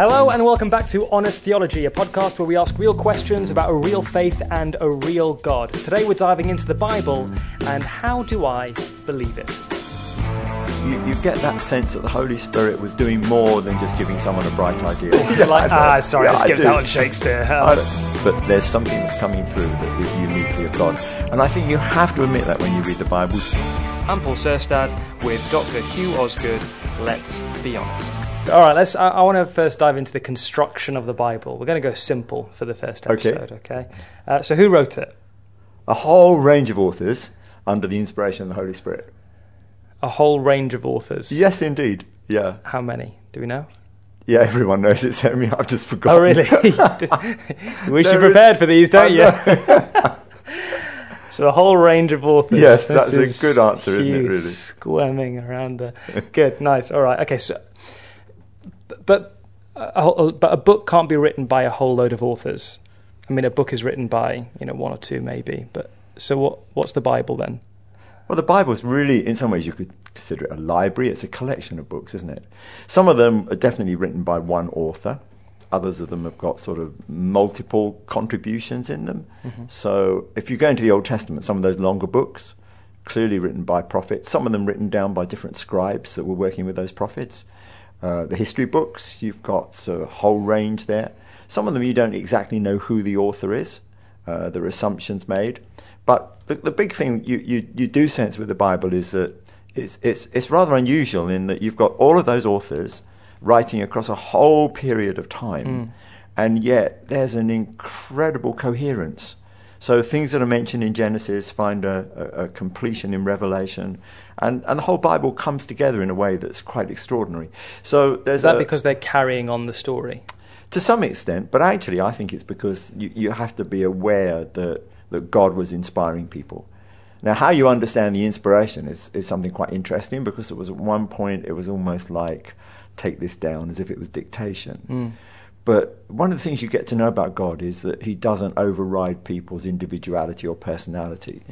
Hello and welcome back to Honest Theology, a podcast where we ask real questions about a real faith and a real God. Today we're diving into the Bible and how do I believe it? You, you get that sense that the Holy Spirit was doing more than just giving someone a bright idea. like, ah, sorry, Yeah, I skipped out on Shakespeare. But there's something that's coming through that is uniquely of God. And I think you have to admit that when you read the Bible. I'm Paul Serstad with Dr. Hugh Osgood. Let's be honest. All right, let's. I, I want to first dive into the construction of the Bible. We're going to go simple for the first episode. Okay. Uh, so, who wrote it? A whole range of authors under the inspiration of the Holy Spirit. A whole range of authors. Yes, indeed. Yeah. How many? Do we know? Yeah, everyone knows it's Henry. I've just forgotten. Oh, really? Just, you wish you There prepared is- for these, don't you? so a whole range of authors. Yes, This that's a good answer, isn't it, really? Squirming around the. Good, nice. All right. Okay. So, but uh, a, whole- uh, but a book can't be written by a whole load of authors. I mean, a book is written by you know one or two maybe. But so what? What's the Bible then? Well, the Bible is really, in some ways, you could consider it a library. It's a collection of books, isn't it? Some of them are definitely written by one author. Others of them have got sort of multiple contributions in them. Mm-hmm. So, if you go into the Old Testament, some of those longer books, clearly written by prophets, some of them written down by different scribes that were working with those prophets. Uh, the history books, you've got a whole range there. Some of them you don't exactly know who the author is. Uh, there are assumptions made. But the, the big thing you, you, you do sense with the Bible is that it's, it's, it's rather unusual in that you've got all of those authors writing across a whole period of time, and yet there's an incredible coherence. So things that are mentioned in Genesis find a, a, a completion in Revelation, and, and the whole Bible comes together in a way that's quite extraordinary. So there's Is that a, because they're carrying on the story? to some extent, but actually, I think it's because you, you have to be aware that, that God was inspiring people. Now, how you understand the inspiration is, is something quite interesting because it was at one point, it was almost like take this down as if it was dictation. Hmm. But one of the things you get to know about God is that He doesn't override people's individuality or personality.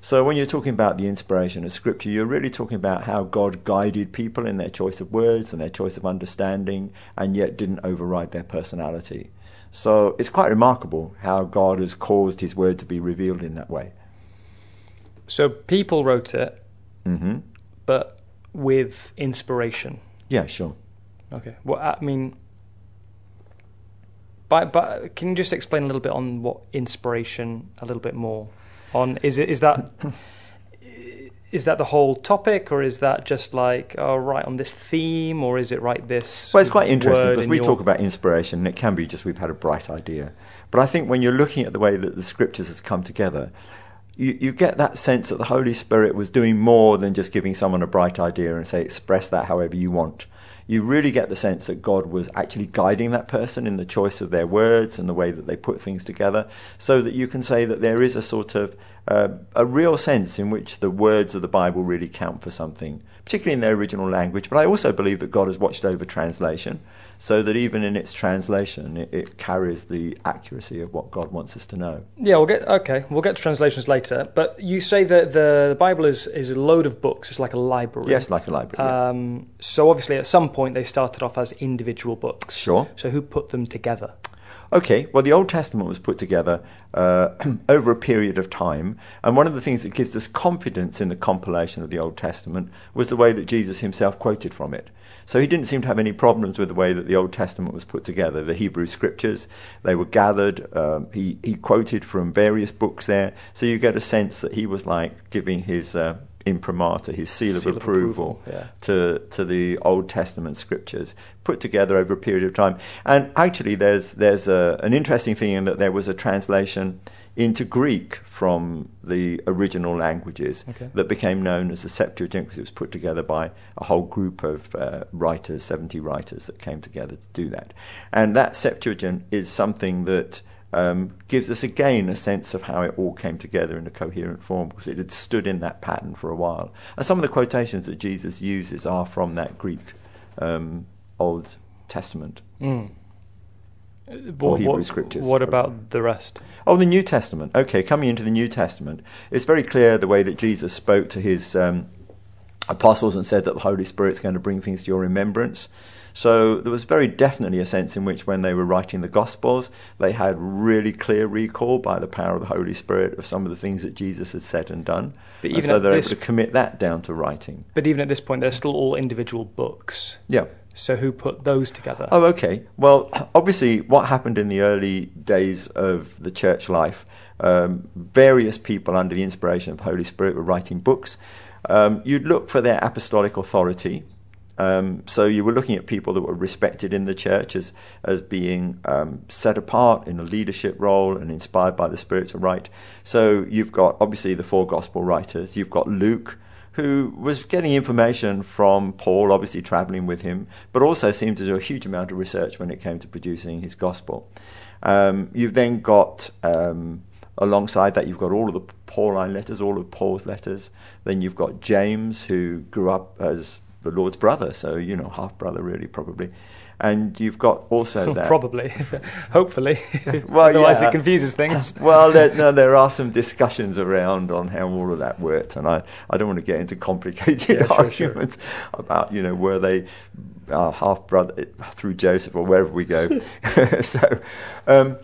So when you're talking about the inspiration of Scripture, you're really talking about how God guided people in their choice of words and their choice of understanding, and yet didn't override their personality. So it's quite remarkable how God has caused His word to be revealed in that way. So people wrote it, hmm but with inspiration. Yeah, sure. Okay. Well, I mean, but but can you just explain a little bit on what inspiration a little bit more on is it is that is that the whole topic or is that just like oh right on this theme or is it right this Well, it's quite interesting because in we your- talk about inspiration, and it can be just we've had a bright idea. But I think when you're looking at the way that the scriptures has come together, you, you get that sense that the Holy Spirit was doing more than just giving someone a bright idea and say, express that however you want. You really get the sense that God was actually guiding that person in the choice of their words and the way that they put things together, so that you can say that there is a sort of uh, a real sense in which the words of the Bible really count for something, particularly in their original language. But I also believe that God has watched over translation, so that even in its translation, it, it carries the accuracy of what God wants us to know. yeah we'll get okay we'll get to translations later but you say that the, the bible is is a load of books it's like a library Yes, like a library. yeah. um, so obviously at some point they started off as individual books Sure. so who put them together Okay, well, the Old Testament was put together uh, over a period of time, and one of the things that gives us confidence in the compilation of the Old Testament was the way that Jesus himself quoted from it. So he didn't seem to have any problems with the way that the Old Testament was put together. The Hebrew scriptures, they were gathered. Um, he, he quoted from various books there, so you get a sense that he was like giving his uh, imprimatur, his seal, Seal of of approval, approval, yeah. to to the Old Testament scriptures put together over a period of time. And actually, there's there's a, an interesting thing in that there was a translation into Greek from the original languages Okay. that became known as the Septuagint because it was put together by a whole group of uh, writers, 70 writers that came together to do that. And that Septuagint is something that um, gives us again a sense of how it all came together in a coherent form because it had stood in that pattern for a while. And some of the quotations that Jesus uses are from that Greek um, Old Testament. Mm. Or Hebrew scriptures. What about the rest? Oh, the New Testament. Okay, coming into the New Testament, it's very clear the way that Jesus spoke to his um, apostles and said that the Holy Spirit's going to bring things to your remembrance. So there was very definitely a sense in which, when they were writing the Gospels, they had really clear recall by the power of the Holy Spirit of some of the things that Jesus had said and done. But and even so they're this- able to commit that down to writing. But even at this point, they're still all individual books. Yeah. So who put those together? Oh, okay. Well, obviously, what happened in the early days of the church life, um, various people under the inspiration of Holy Spirit were writing books. Um, you'd look for their apostolic authority. Um, so you were looking at people that were respected in the church as, as being um, set apart in a leadership role and inspired by the Spirit to write. So you've got obviously the four gospel writers. You've got Luke, who was getting information from Paul, obviously traveling with him, but also seemed to do a huge amount of research when it came to producing his gospel. Um, you've then got, um, alongside that, you've got all of the Pauline letters, all of Paul's letters. Then you've got James, who grew up as the Lord's brother, so, you know, half brother, really, probably. And you've got also that. Probably, hopefully. Well, Otherwise, yeah. it confuses things. well, there, no, there are some discussions around on how all of that worked, and I, I don't want to get into complicated Yeah, sure, sure. arguments about you know were they uh, half brother through Joseph or wherever we go. so. Um,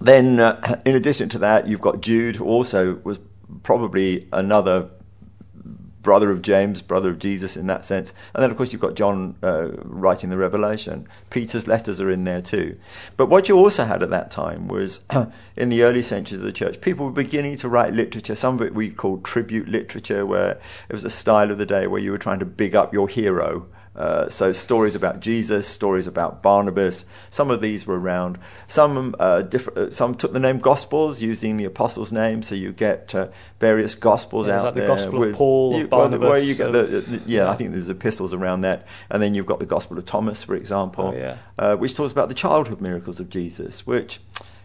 then, uh, in addition to that, you've got Jude, who also was probably another brother of James, brother of Jesus in that sense. And then, of course, you've got John uh, writing the Revelation. Peter's letters are in there too. But what you also had at that time was, in the early centuries of the church, people were beginning to write literature. Some of it we called tribute literature, where it was a style of the day where you were trying to big up your hero. Uh, so stories about Jesus, stories about Barnabas. Some of these were around. Some uh, different. Uh, some took the name Gospels, using the apostles' name. So you get uh, various Gospels Yeah, out like the there. Gospel of Paul, of well, Barnabas, you get the, the- yeah, I think there's epistles around that, and then you've got the Gospel of Thomas, for example, Oh, yeah. uh, which talks about the childhood miracles of Jesus, which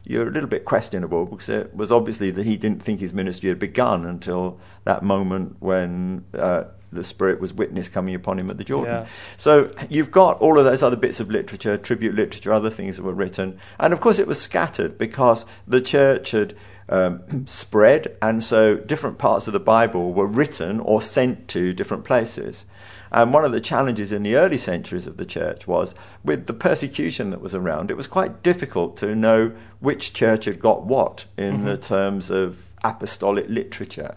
you're a little bit questionable because it was obviously that he didn't think his ministry had begun until that moment when uh, the Spirit was witness coming upon him at the Jordan. Yeah. So you've got all of those other bits of literature, tribute literature, other things that were written, and of course it was scattered because the church had. Um, spread, and so different parts of the Bible were written or sent to different places. And one of the challenges in the early centuries of the church was with the persecution that was around, it was quite difficult to know which church had got what in the terms of apostolic literature.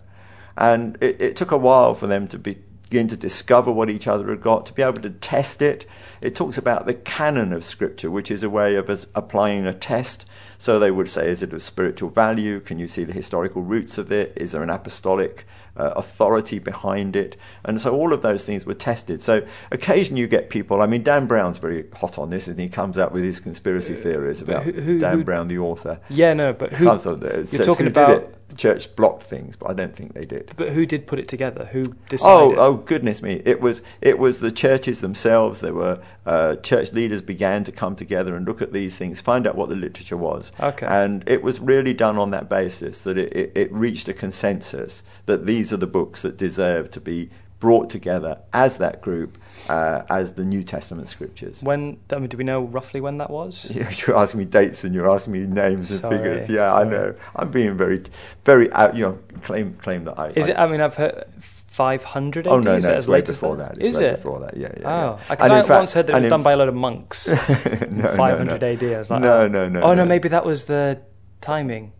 And it, it took a while for them to begin to discover what each other had got, to be able to test it. It talks about the canon of Scripture, which is a way of applying a test. So they would say, is it of spiritual value? Can you see the historical roots of it? Is there an apostolic uh, authority behind it? And so all of those things were tested. So occasionally you get people, I mean, Dan Brown's very hot on this, and he comes out with his conspiracy theories about who- who- Dan who- Brown, the author. Yeah, no, but who? Comes on there, you're talking about. The church blocked things, but I don't think they did. But who did put it together? Who Oh, decided? oh goodness me! It was it was the churches themselves. There were uh, church leaders began to come together and look at these things, find out what the literature was, Okay. and it was really done on that basis that it, it, it reached a consensus that these are the books that deserve to be brought together as that group uh, as the New Testament scriptures. When I mean, do we know roughly when that was? You're asking me dates and you're asking me names and Sorry, figures. Yeah, I know. I'm being very, very out. You know, claim claim that I. Is I, it? I mean, I've heard 500. Oh AD? no, Is no, it's as way before that? that. Is it? before that? Yeah, yeah. Oh, yeah. I fact- once heard that it was done by a lot of monks. no, in no, 500 no. AD. I was like, No, oh. no, no, Oh no, no. maybe that was the timing,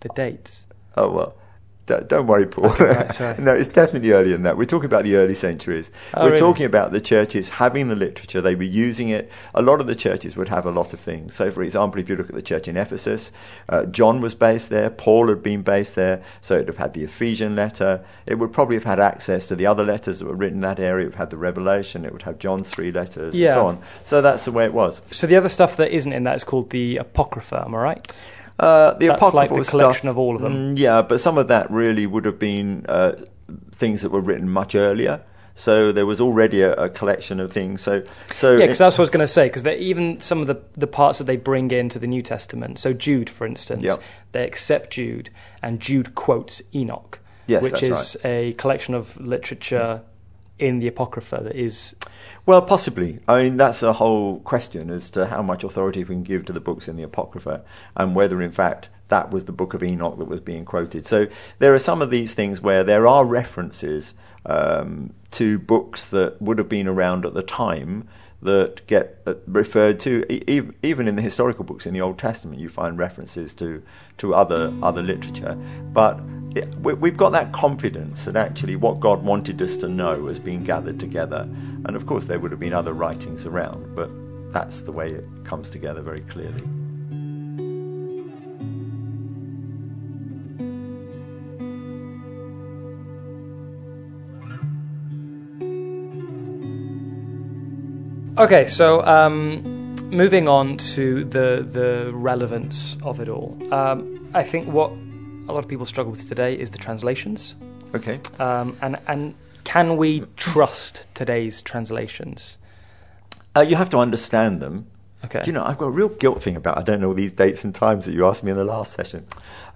the dates. Oh well. Don't worry, Paul. right, no, it's definitely earlier than that. We're talking about the early centuries. Oh, We're really? talking about the churches having the literature. They were using it. A lot of the churches would have a lot of things. So, for example, if you look at the church in Ephesus, uh, John was based there. Paul had been based there. So it would have had the Ephesian letter. It would probably have had access to the other letters that were written in that area. It would have the Revelation. It would have John's three letters and so on. So that's the way it was. So the other stuff that isn't in that is called the Apocrypha. Am I right? Uh, the That's like apocryphal the collection stuff, of all of them. mm, yeah, but some of that really would have been uh, things that were written much earlier. So there was already a, a collection of things. So, so Yeah, because that's what I was going to say. Because even some of the, the parts that they bring into the New Testament. So Jude, for instance, Yep. they accept Jude, and Jude quotes Enoch, Yes, which is a collection of literature in the Apocrypha that is. Well, possibly. I mean, that's a whole question as to how much authority we can give to the books in the Apocrypha and whether, in fact, that was the book of Enoch that was being quoted. So there are some of these things where there are references um, to books that would have been around at the time that get referred to even in the historical books in the Old Testament. You find references to to other other literature, but we've got that confidence that actually what God wanted us to know has been gathered together. And of course, there would have been other writings around, but that's the way it comes together very clearly. Okay, so um, moving on to the the relevance of it all. Um, I think what a lot of people struggle with today is the translations. Okay. Um, and and can we trust today's translations? Uh, you have to understand them. Okay. Do you know, I've got a real guilt thing about I don't know these dates and times that you asked me in the last session.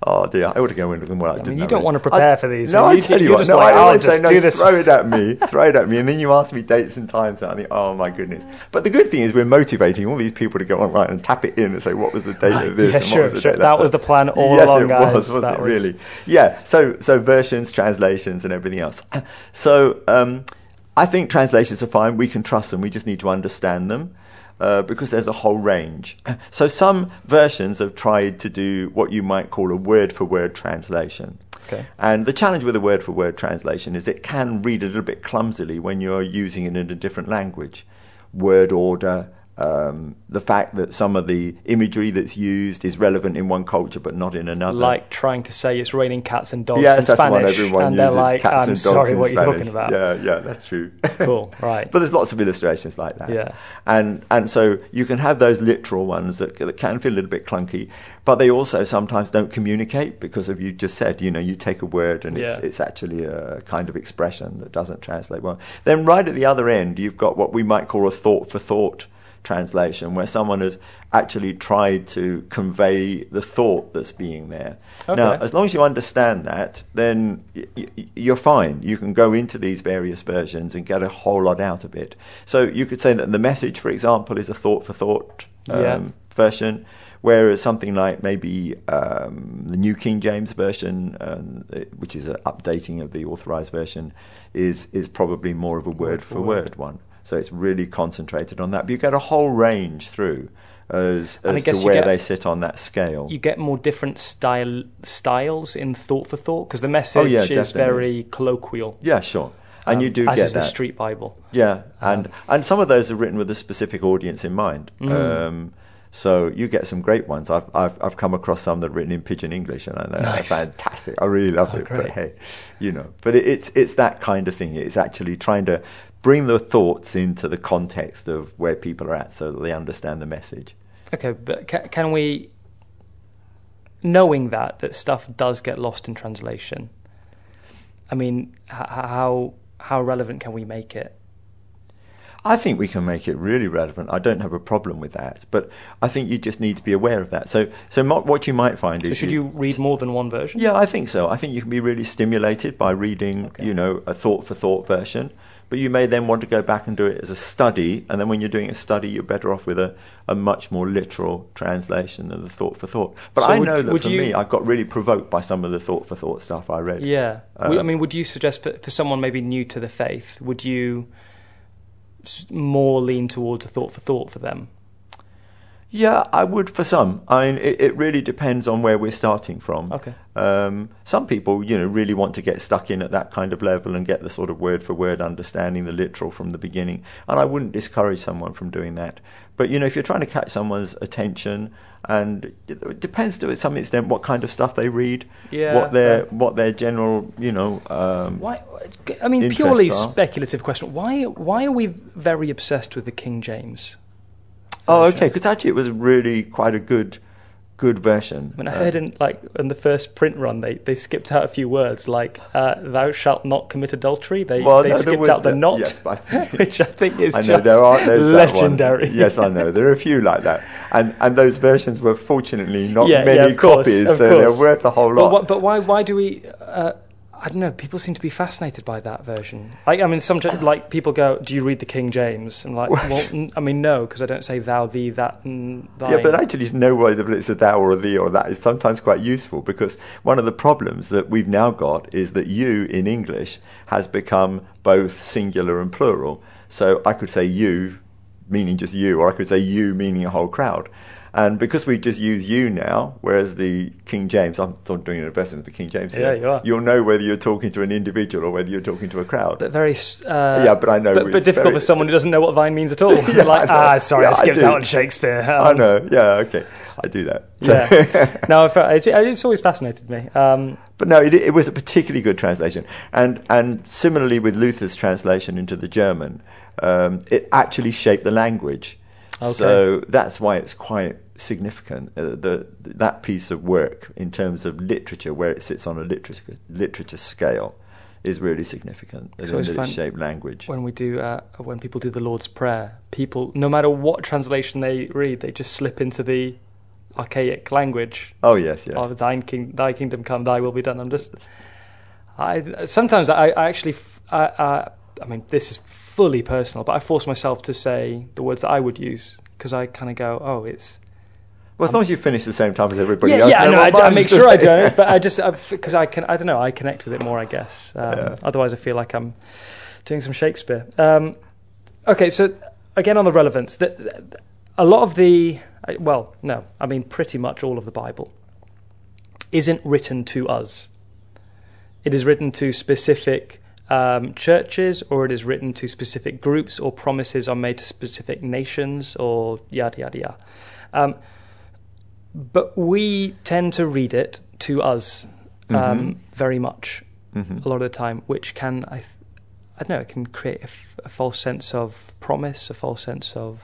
Oh dear, I ought to go into them when I, I didn't mean, you don't it. want to prepare I, for these. No, so I you, tell you what. No, like, I always say just no. this. Throw it at me. throw it at me, and then you ask me dates and times, and I think, oh my goodness. But the good thing is we're motivating all these people to go online and tap it in and say, what was the date of this? Yeah, sure, was the sure. That was the plan all yes, along, it guys. was, wasn't That it? was- Really? Yeah. So, so versions, translations, and everything else. So, um, I think translations are fine. We can trust them. We just need to understand them. Uh, because there's a whole range. So some versions have tried to do what you might call a word for word translation. Okay. And the challenge with a word for word translation is it can read a little bit clumsily when you're using it in a different language. Word order, um, the fact that some of the imagery that's used is relevant in one culture but not in another. Like trying to say it's raining cats and dogs yes, in that's Spanish, the one everyone and uses. they're like, cats "I'm and dogs sorry, what you're talking about." Yeah, yeah, that's true. Cool, right. but there's lots of illustrations like that. Yeah. And and so you can have those literal ones that, that can feel a little bit clunky, but they also sometimes don't communicate because of you just said, you know, you take a word and Yeah. it's it's actually a kind of expression that doesn't translate well. Then right at the other end, you've got what we might call a thought for thought translation, where someone has actually tried to convey the thought that's being there. Now, as long as you understand that, then y- y- you're fine. You can go into these various versions and get a whole lot out of it. So you could say that the message, for example, is a thought for thought um, Yeah. version, whereas something like maybe um, the New King James version, um, which is an updating of the authorized version, is is probably more of a word for word one. So it's really concentrated on that. But you get a whole range through as, as to where get- they sit on that scale. you get more different style styles in thought for thought because the message Oh, yeah, is definitely. very colloquial. yeah, sure. And um, you do as get is that. the Street Bible. Yeah, and and some of those are written with a specific audience in mind. Mm. Um, so you get some great ones. I've, I've I've come across some that are written in pidgin English, and they're Nice. fantastic. I really love Oh, it. great. But hey, you know, but it, it's it's that kind of thing. It's actually trying to bring the thoughts into the context of where people are at, so that they understand the message. Okay, but ca- can we, knowing that that stuff does get lost in translation? I mean, h- how how relevant can we make it? I think we can make it really relevant. I don't have a problem with that, but I think you just need to be aware of that. So, so what you might find So is should you read more than one version? Yeah, I think so. I think you can be really stimulated by reading, Okay. you know, a thought for thought version. But you may then want to go back and do it as a study, and then when you're doing a study, you're better off with a, a much more literal translation of the thought for thought. But So I would- know that for you- me, I got really provoked by some of the thought for thought stuff I read. Yeah. Uh, Would- I mean, would you suggest for, for someone maybe new to the faith, would you more lean towards a thought for thought for them? Yeah, I would for some. I mean, it, it really depends on where we're starting from. Okay. Um, some people, you know, really want to get stuck in at that kind of level and get the sort of word for word understanding, the literal from the beginning. And I wouldn't discourage someone from doing that. But you know, if you're trying to catch someone's attention, and it depends to some extent what kind of stuff they read, Yeah, what their fair. what their general, you know, um, Why? I mean, purely are- speculative question. Why? Why are we very obsessed with the King James? Oh, version? okay, because actually it was really quite a good, good version. I mean, I Uh, heard in like in the first print run, they, they skipped out a few words like uh, "Thou shalt not commit adultery." They Well, they no, skipped out the the- "not," yes, but I think- which I think is I know just there are there's that one. legendary. Yes, I know there are a few like that, and and those versions were fortunately not Yeah, many yeah, course, copies, so course. they're worth a whole But, lot. why- but why why do we? Uh, I don't know. People seem to be fascinated by that version. Like, I mean, some like people go, "Do you read the King James?" And like, well, n- I mean, no, because I don't say thou, thee, that, and thine. Yeah, but actually to know whether it's a thou or a thee or that is sometimes quite useful because one of the problems that we've now got is that you in English has become both singular and plural. So I could say you meaning just you, or I could say you meaning a whole crowd. And because we just use you now, whereas the King James, I'm, doing an impression of the King James here. Yeah, you are. You'll know whether you're talking to an individual or whether you're talking to a crowd. but very. Uh, Yeah, but I know But, but difficult very- for someone who doesn't know what Vine means at all. Yeah, like, ah, sorry, Yeah, I I skipped do. out on Shakespeare. I Um, know. Yeah. Okay. I do that. Yeah. no, it's always fascinated me. Um, But no, it, it was a particularly good translation, and and similarly with Luther's translation into the German, um, it actually shaped the language. Okay. So that's why it's quite significant. Uh, the that piece of work in terms of literature, where it sits on a literature literature scale, is really significant. It's always that fun shaped language. when we do, uh, when people do the Lord's Prayer, people, no matter what translation they read, they just slip into the archaic language oh yes, yes. of thine king, thy kingdom come, thy will be done. I'm just, I sometimes I, I actually, f- I, I, I mean, this is fully personal, but I force myself to say the words that I would use because I kind of go, oh, it's. well, as long as you finish the same time as everybody Yeah, else. yeah, no I, I make sure I don't, but I just because I can, I don't know, I connect with it more, I guess. Um, Yeah. Otherwise, I feel like I'm doing some Shakespeare. Um, okay, so again on the relevance, the, the- a lot of the, well, no, I mean pretty much all of the Bible isn't written to us. It is written to specific um, churches, or it is written to specific groups, or promises are made to specific nations, or yada yada yada. Um, but we tend to read it to us um, very much Mhm. a lot of the time, which can I, th- I don't know, it can create a, f- a false sense of promise, a false sense of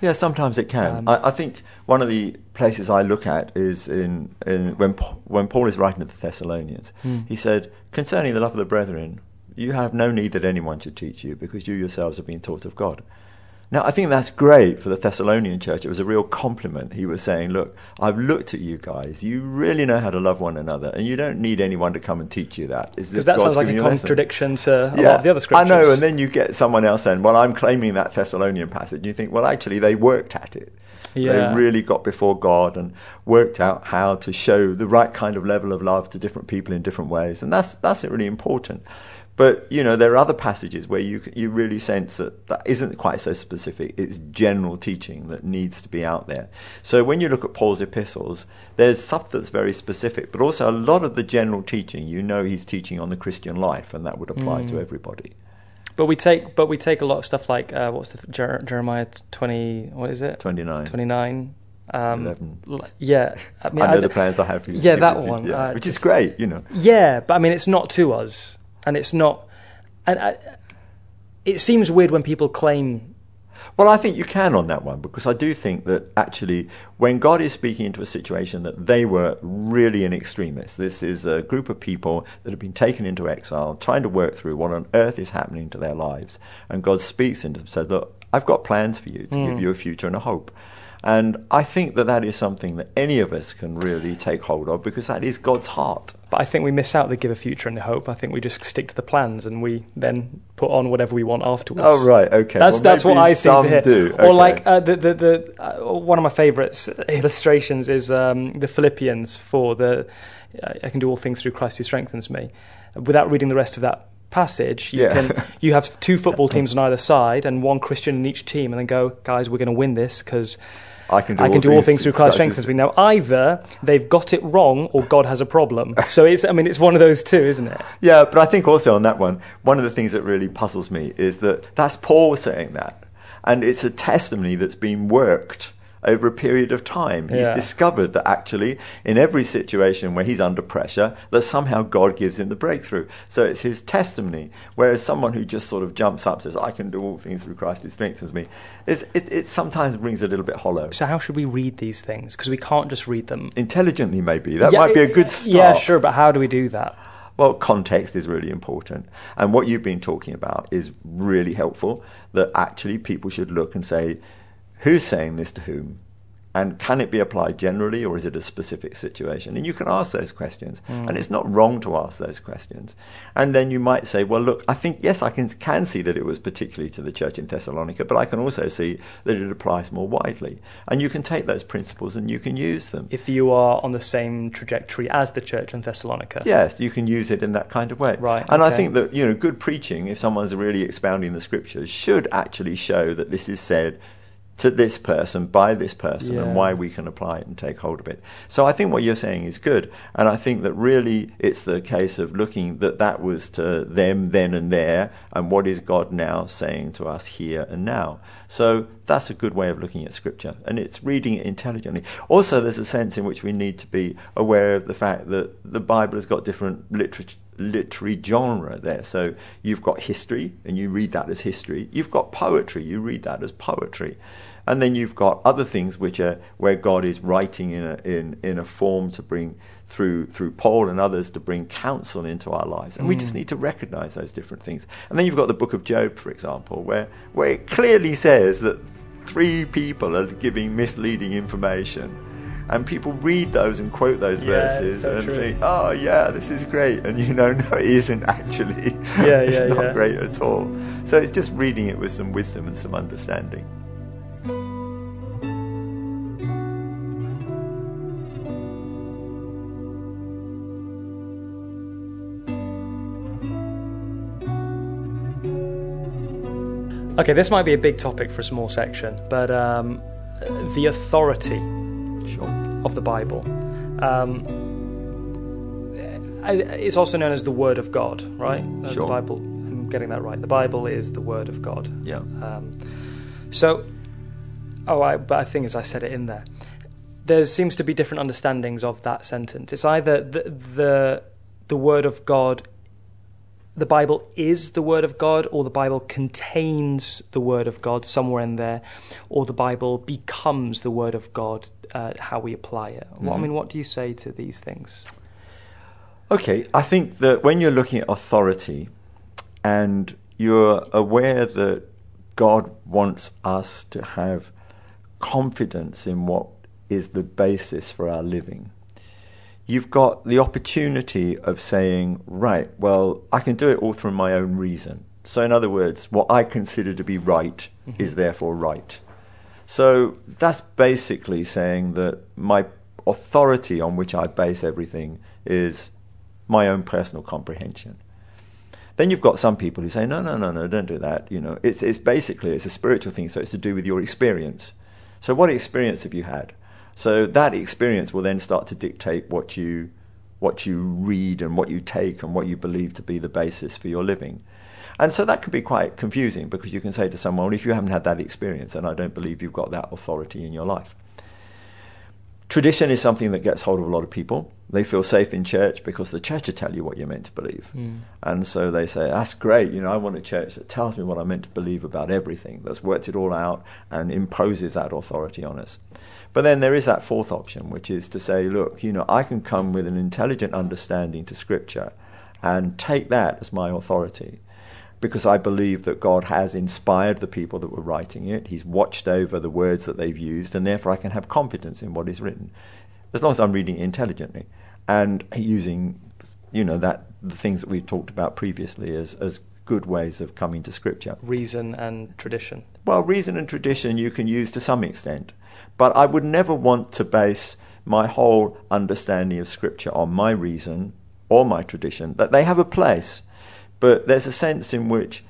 Yeah, sometimes it can. Um, I, I think one of the places I look at is in, in when when Paul is writing to the Thessalonians. Hmm. He said, "Concerning the love of the brethren, you have no need that anyone should teach you, because you yourselves have been taught of God." Now, I think that's great for the Thessalonian church. It was a real compliment. He was saying, "Look, I've looked at you guys. You really know how to love one another, and you don't need anyone to come and teach you that." Because that God's sounds like a you lesson." contradiction to a lot of the other scriptures. I know, and then you get someone else saying, "Well, I'm claiming that Thessalonian passage." You think, "Well, actually, they worked at it. Yeah. They really got before God and worked out how to show the right kind of level of love to different people in different ways." And that's that's really important. But you know, there are other passages where you you really sense that that isn't quite so specific. It's general teaching that needs to be out there. So when you look at Paul's epistles, there's stuff that's very specific, but also a lot of the general teaching. You know, he's teaching on the Christian life, and that would apply to Mm. everybody. But we take, but we take a lot of stuff like uh, what's the Jer- Jeremiah twenty? What is it? Twenty nine. Twenty nine. Um, 11. Yeah, I mean, I know d- the plans I have for you. Yeah, that one, yeah, uh, which is great. You know. Yeah, but I mean, it's not to us, and it's not, and I, it seems weird when people claim. Well, I think you can on that one because I do think that actually, when God is speaking into a situation that they were really an extremist, this is a group of people that have been taken into exile, trying to work through what on earth is happening to their lives, and God speaks into them and says, "Look, I've got plans for you to hmm. give you a future and a hope." And I think that that is something that any of us can really take hold of because that is God's heart. But I think we miss out the give a future and the hope. I think we just stick to the plans and we then put on whatever we want afterwards. Oh, right, okay. That's Well, that's what I seem to hear. do, Or okay. like uh, the the, the uh, one of my favourites illustrations is um, the Philippians for the I can do all things through Christ who strengthens me. Without reading the rest of that passage, you Yeah. can you have two football teams on either side and one Christian in each team, and then go, guys, we're going to win this because. I can do, I all, can do all things through Christ Christ strengthens is- me. Now, either they've got it wrong or God has a problem. So it's, I mean, it's one of those two, isn't it? Yeah, but I think also on that one, one of the things that really puzzles me is that that's Paul saying that. And it's a testimony that's been worked over a period of time. He's Yeah. discovered that actually, in every situation where he's under pressure, that somehow God gives him the breakthrough. So it's his testimony. Whereas someone who just sort of jumps up and says, I can do all things through Christ who strengthens me, it, it sometimes rings a little bit hollow. So how should we read these things? Because we can't just read them. Intelligently, maybe. That Yeah, might be a good start. Yeah, sure, but how do we do that? Well, context is really important. And what you've been talking about is really helpful that actually people should look and say, who's saying this to whom? And can it be applied generally, or is it a specific situation? And you can ask those questions. Mm. And it's not wrong to ask those questions. And then you might say, well, look, I think, yes, I can, can see that it was particularly to the church in Thessalonica, but I can also see that it applies more widely. And you can take those principles and you can use them. If you are on the same trajectory as the church in Thessalonica. Yes, you can use it in that kind of way. Right. And okay. I think that, you know, good preaching, if someone's really expounding the scriptures, should actually show that this is said to this person by this person yeah. and why we can apply it and take hold of it. So I think what you're saying is good, and I think that really it's the case of looking that that was to them then and there, and what is God now saying to us here and now. So that's a good way of looking at Scripture, and it's reading it intelligently. Also, there's a sense in which we need to be aware of the fact that the Bible has got different literature literary genre there. So you've got history, and you read that as history. You've got poetry, you read that as poetry. And then you've got other things which are where God is writing in a, in, in a form to bring through through Paul and others to bring counsel into our lives. And mm. we just mm. need to recognize those different things. And then you've got the book of Job, for example, where where it clearly says that three people are giving misleading information. And people read those and quote those yeah, verses so and true. think, "Oh yeah, this is great," and you know, no, it isn't actually. Yeah, it's yeah, not yeah. great at all. So it's just reading it with some wisdom and some understanding. Okay, this might be a big topic for a small section, but um, the authority of the Bible. Um, it's also known as the Word of God, right? Sure. The Bible. I'm getting that right. The Bible is the Word of God. Yeah. Um, so, oh, I, but I think as I said it in there, there seems to be different understandings of that sentence. It's either the the, the Word of God the Bible is the Word of God, or the Bible contains the Word of God somewhere in there, or the Bible becomes the Word of God, uh, how we apply it. Mm-hmm. Well, I mean, what do you say to these things? Okay, I think that when you're looking at authority and you're aware that God wants us to have confidence in what is the basis for our living you've got the opportunity of saying, right, well, I can do it all through my own reason. So, in other words, what I consider to be right mm-hmm. is therefore right. So, that's basically saying that my authority on which I base everything is my own personal comprehension. Then you've got some people who say, no, no, no, no, don't do that. You know, it's, it's basically, it's a spiritual thing, so it's to do with your experience. So what experience have you had? So that experience will then start to dictate what you what you read and what you take and what you believe to be the basis for your living. And so that can be quite confusing because you can say to someone, well, if you haven't had that experience, then I don't believe you've got that authority in your life. Tradition is something that gets hold of a lot of people. They feel safe in church because the church will tell you what you're meant to believe. Mm. And so they say, that's great, you know, I want a church that tells me what I'm meant to believe about everything, that's worked it all out and imposes that authority on us. But then there is that fourth option, which is to say, look, you know, I can come with an intelligent understanding to Scripture and take that as my authority because I believe that God has inspired the people that were writing it. He's watched over the words that they've used, and therefore I can have confidence in what is written, as long as I'm reading it intelligently and using, you know, that the things that we've talked about previously as as good ways of coming to Scripture. Reason and tradition. Well, reason and tradition you can use to some extent. But I would never want to base my whole understanding of Scripture on my reason or my tradition, that they have a place. But there's a sense in which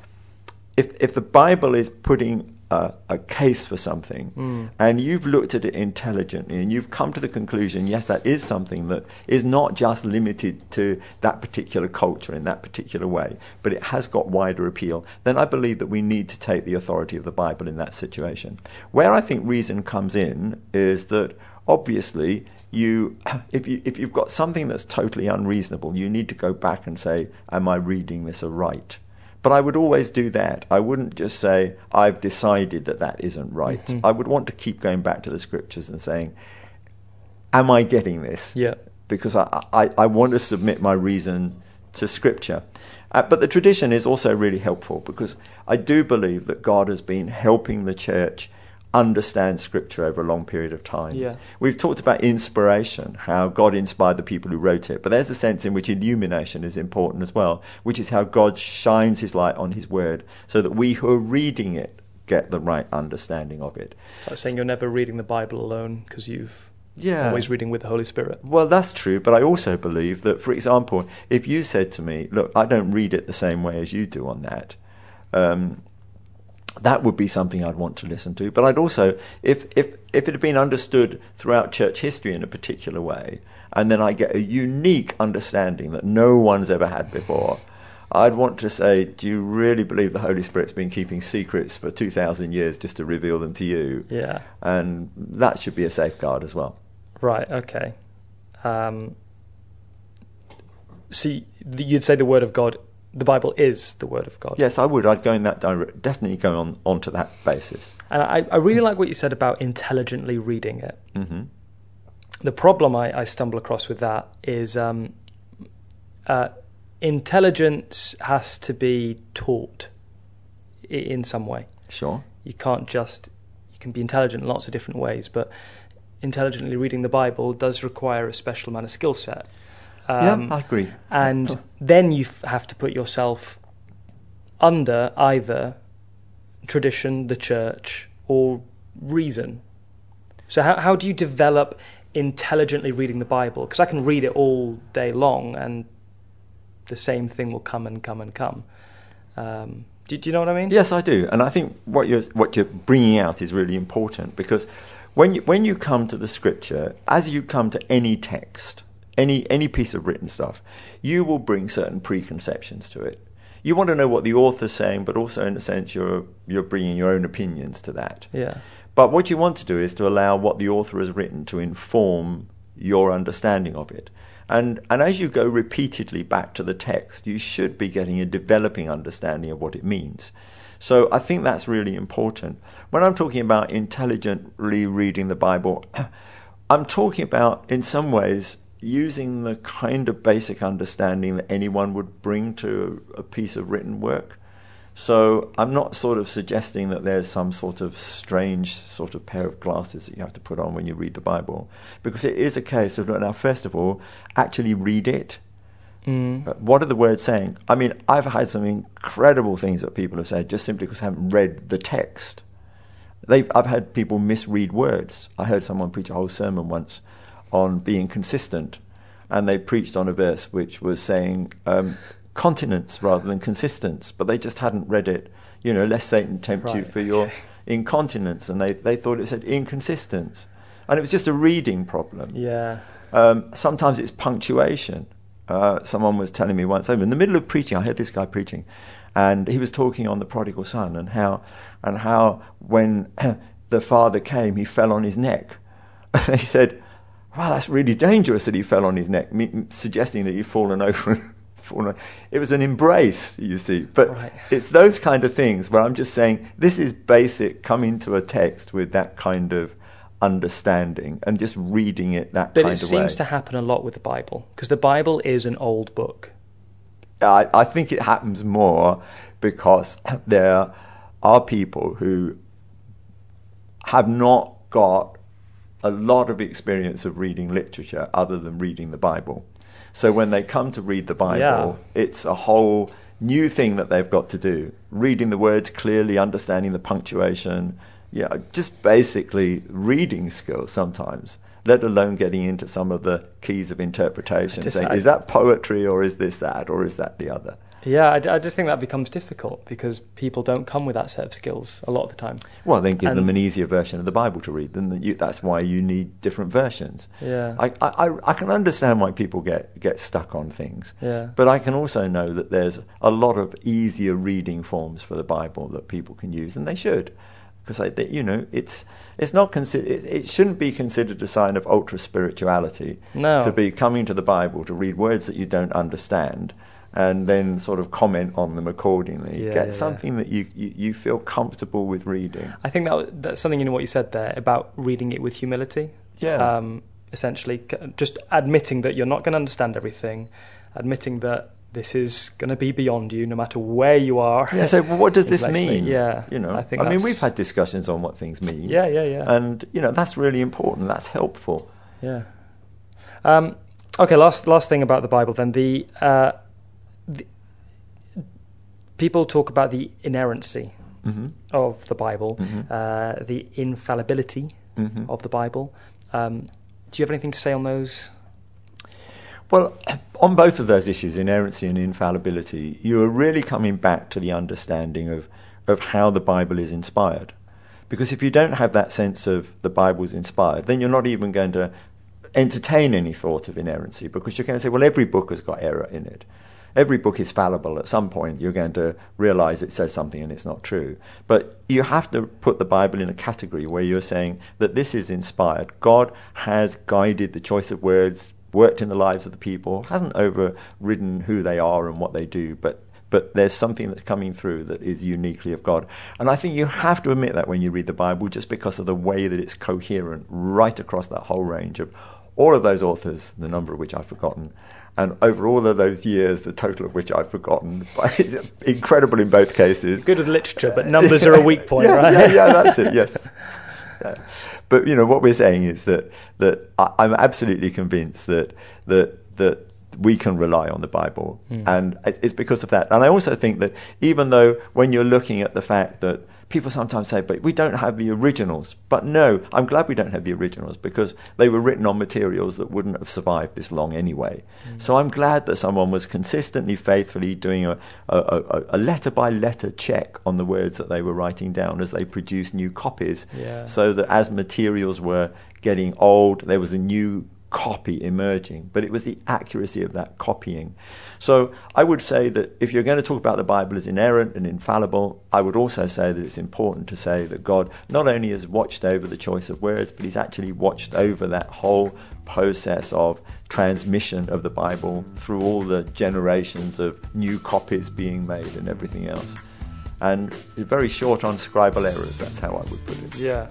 if, if the Bible is putting a, a case for something mm. and you've looked at it intelligently and you've come to the conclusion, yes, that is something that is not just limited to that particular culture in that particular way, but it has got wider appeal, then I believe that we need to take the authority of the Bible in that situation. Where I think reason comes in is that obviously you if you if you've got something that's totally unreasonable, you need to go back and say, Am I reading this aright? But I would always do that. I wouldn't just say, I've decided that that isn't right. Mm-hmm. I would want to keep going back to the scriptures and saying, Am I getting this? Yeah. Because I, I, I want to submit my reason to scripture. Uh, but the tradition is also really helpful because I do believe that God has been helping the church understand scripture over a long period of time. Yeah. We've talked about inspiration, how God inspired the people who wrote it, but there's a sense in which illumination is important as well, which is how God shines his light on his word so that we who are reading it get the right understanding of it. It's like saying you're never reading the Bible alone because you've Yeah. always reading with the Holy Spirit. Well, that's true, but I also believe that, for example, if you said to me, "Look, I don't read it the same way as you do on that," um, that would be something I'd want to listen to. But I'd also, if if if it had been understood throughout church history in a particular way, and then I get a unique understanding that no one's ever had before. I'd want to say, do you really believe the Holy Spirit's been keeping secrets for 2,000 years just to reveal them to you? Yeah. And that should be a safeguard as well. Right. Okay. Um, so you'd say the Word of God, the Bible is the Word of God. Yes, I would. I'd go in that direct. Definitely go on onto that basis. And I, I really like what you said about intelligently reading it. hmm The problem I, I stumble across with that is um, uh, intelligence has to be taught in some way. Sure. You can't just you can be intelligent in lots of different ways, but intelligently reading the Bible does require a special amount of skill set. Um, yeah, I agree. and then you f- have to put yourself under either tradition, the church, or reason. So how how do you develop intelligently reading the Bible? Because I can read it all day long, and the same thing will come and come and come. Um, do, do you know what I mean? Yes, I do, and I think what you're what you're bringing out is really important because when you, when you come to the scripture, as you come to any text, any any piece of written stuff, you will bring certain preconceptions to it. You want to know what the author's saying, but also in a sense you're you're bringing your own opinions to that. Yeah. But what you want to do is to allow what the author has written to inform your understanding of it. And, and as you go repeatedly back to the text, you should be getting a developing understanding of what it means. So I think that's really important. When I'm talking about intelligently reading the Bible, I'm talking about, in some ways, using the kind of basic understanding that anyone would bring to a piece of written work. So I'm not sort of suggesting that there's some sort of strange sort of pair of glasses that you have to put on when you read the Bible, because it is a case of now first of all actually read it. Mm. Uh, What are the words saying? I mean, I've had some incredible things that people have said just simply because I haven't read the text. They've, I've had people misread words. I heard someone preach a whole sermon once on being consistent, and they preached on a verse which was saying um, continence rather than consistence, but they just hadn't read it. You know, lest Satan tempt you Right, for your incontinence, and they, they thought it said inconsistence. And it was just a reading problem. Yeah. Um, sometimes it's punctuation. Uh, someone was telling me once, in the middle of preaching, I heard this guy preaching, and he was talking on the prodigal son and how, and how when the father came, he fell on his neck. And he said, "Wow, that's really dangerous that he fell on his neck," me- suggesting that he'd fallen over. fallen. It was an embrace, you see. But Right. it's those kind of things where I'm just saying this is basic. Coming to a text with that kind of understanding and just reading it that But kind of way. But it seems to happen a lot with the Bible because the Bible is an old book. I, I think it happens more because there are people who have not got a lot of experience of reading literature other than reading the Bible. So when they come to read the Bible, Yeah. it's a whole new thing that they've got to do. Reading the words clearly, understanding the punctuation, yeah, just basically reading skills sometimes, let alone getting into some of the keys of interpretation. Just- saying, I- is that poetry or is this that or is that the other? Yeah, I, I just think that becomes difficult because people don't come with that set of skills a lot of the time. Well, then give them an easier version of the Bible to read. Then you, that's why you need different versions. Yeah. I, I, I- can understand why people get, get stuck on things. Yeah. But I can also know that there's a lot of easier reading forms for the Bible that people can use, and they should. Because, you know, it's, it's not consider, it, it shouldn't be considered a sign of ultra spirituality No. to be coming to the Bible to read words that you don't understand and then sort of comment on them accordingly. Yeah, Get yeah, yeah. something that you, you, you feel comfortable with reading. I think that that's something in what you said there about reading it with humility. Yeah. Um, essentially, just admitting that you're not going to understand everything, admitting that this is going to be beyond you, no matter where you are. Yeah, so what does this mean? Yeah, You know, I think. I, think mean, we've had discussions on what things mean. Yeah, yeah, yeah. And, you know, that's really important. That's helpful. Yeah. Um, okay. Last last thing about the Bible. Then the, uh, the people talk about the inerrancy hmm of the Bible, Mhm. uh, the infallibility hmm of the Bible. Um, do you have anything to say on those? Well, on both of those issues, inerrancy and infallibility, you are really coming back to the understanding of, of how the Bible is inspired. Because if you don't have that sense of the Bible is inspired, then you're not even going to entertain any thought of inerrancy because you're going to say, well, every book has got error in it. Every book is fallible. At some point, you're going to realize it says something and it's not true. But you have to put the Bible in a category where you're saying that this is inspired. God has guided the choice of words, worked in the lives of the people, hasn't overridden who they are and what they do, but but there's something that's coming through that is uniquely of God. And I think you have to admit that when you read the Bible, just because of the way that it's coherent right across that whole range of all of those authors, the number of which I've forgotten, and over all of those years, the total of which I've forgotten. But it's incredible in both cases. Good with literature, but numbers are a weak point, yeah, right? Yeah, yeah, that's it. Yes. Yeah. But you know what we're saying is that that I, I'm absolutely convinced that that that we can rely on the Bible, hmm. and it's because of that. And I also think that even though when you're looking at the fact that people sometimes say, "But we don't have the originals," but no, I'm glad we don't have the originals because they were written on materials that wouldn't have survived this long anyway. Mm. So I'm glad that someone was consistently, faithfully doing a, a, a, a letter by letter check on the words that they were writing down as they produced new copies Yeah. so that as materials were getting old, there was a new copy emerging, but it was the accuracy of that copying. So I would say that if you're going to talk about the Bible as inerrant and infallible, I would also say that it's important to say that God not only has watched over the choice of words, but He's actually watched over that whole process of transmission of the Bible through all the generations of new copies being made and everything else. And very short on scribal errors, that's how I would put it. Yeah.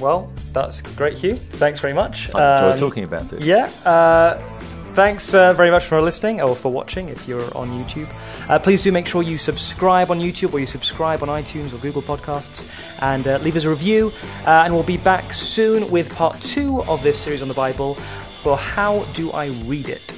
Well, that's great, Hugh. Thanks very much. I enjoy Um, talking about it. Yeah. Uh, thanks uh, very much for listening or for watching if you're on YouTube. Uh, please do make sure you subscribe on YouTube or you subscribe on iTunes or Google Podcasts and uh, leave us a review. Uh, and we'll be back soon with part two of this series on the Bible for How Do I Read It?